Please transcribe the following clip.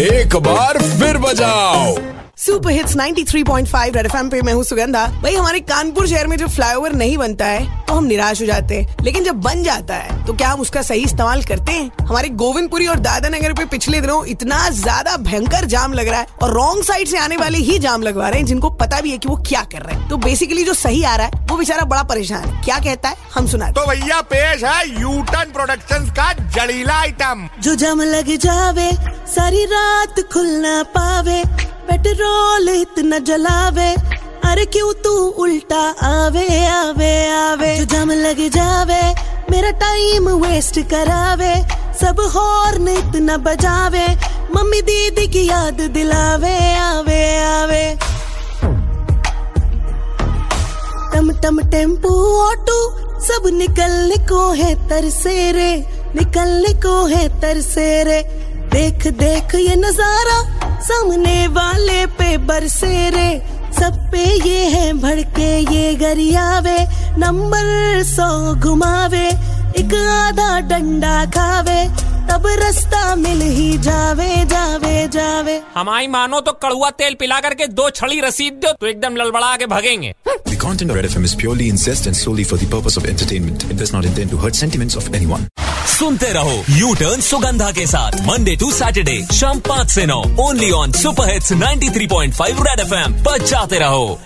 एक बार फिर बजाओ। सुपर हिट्स 93.5 रेड एफएम पे मैं हूँ सुगंधा। भाई हमारे कानपुर शहर में जब फ्लाईओवर नहीं बनता है तो हम निराश हो जाते हैं। लेकिन जब बन जाता है तो क्या हम उसका सही इस्तेमाल करते हैं? हमारे गोविंदपुरी और दादा नगर पे पिछले दिनों इतना ज़्यादा भयंकर जाम लग रहा है और रॉन्ग साइड से आने वाले ही जाम लगवा रहे हैं जिनको पता भी है की वो क्या कर रहे हैं। तो बेसिकली जो सही आ रहा है वो बेचारा बड़ा परेशान है। क्या कहता है? हम सुना तो भैया पेश है यूटन प्रोडक्शन का जड़ीला आइटम जो जम लग जावे सारी रात खुल ना पावे पेट्रोल इतना जलावे। अरे क्यों तू उल्टा आवे आवे आवे? जो जम लग जावे, मेरा टाइम वेस्ट करावे। सब हॉर्न इतना बजावे, मम्मी दीदी की याद दिलावे, आवे आवे। टम टम, टेंपू, ऑटो, सब निकलने को है तरसेरे निकलने को है तरसेरे देख देख ये नज़ारा सामने वाले पे बरसेरे सब पे ये है भड़के ये गरियावे नंबर सौ घुमावे एक आधा डंडा खावे तब रास्ता मिल ही जावे जावे जावे हमारी मानो तो कड़ुआ तेल पिला करके दो छड़ी रसीद दो तो एकदम लड़बड़ा के भगेंगे The content of Red FM is purely incest and solely for the purpose of entertainment. It does not intend to hurt sentiments of anyone. सुनते रहो यू टर्न सुगंधा के साथ मंडे टू सैटरडे शाम पाँच से नौ only on super hits 93.5 red FM जाते रहो।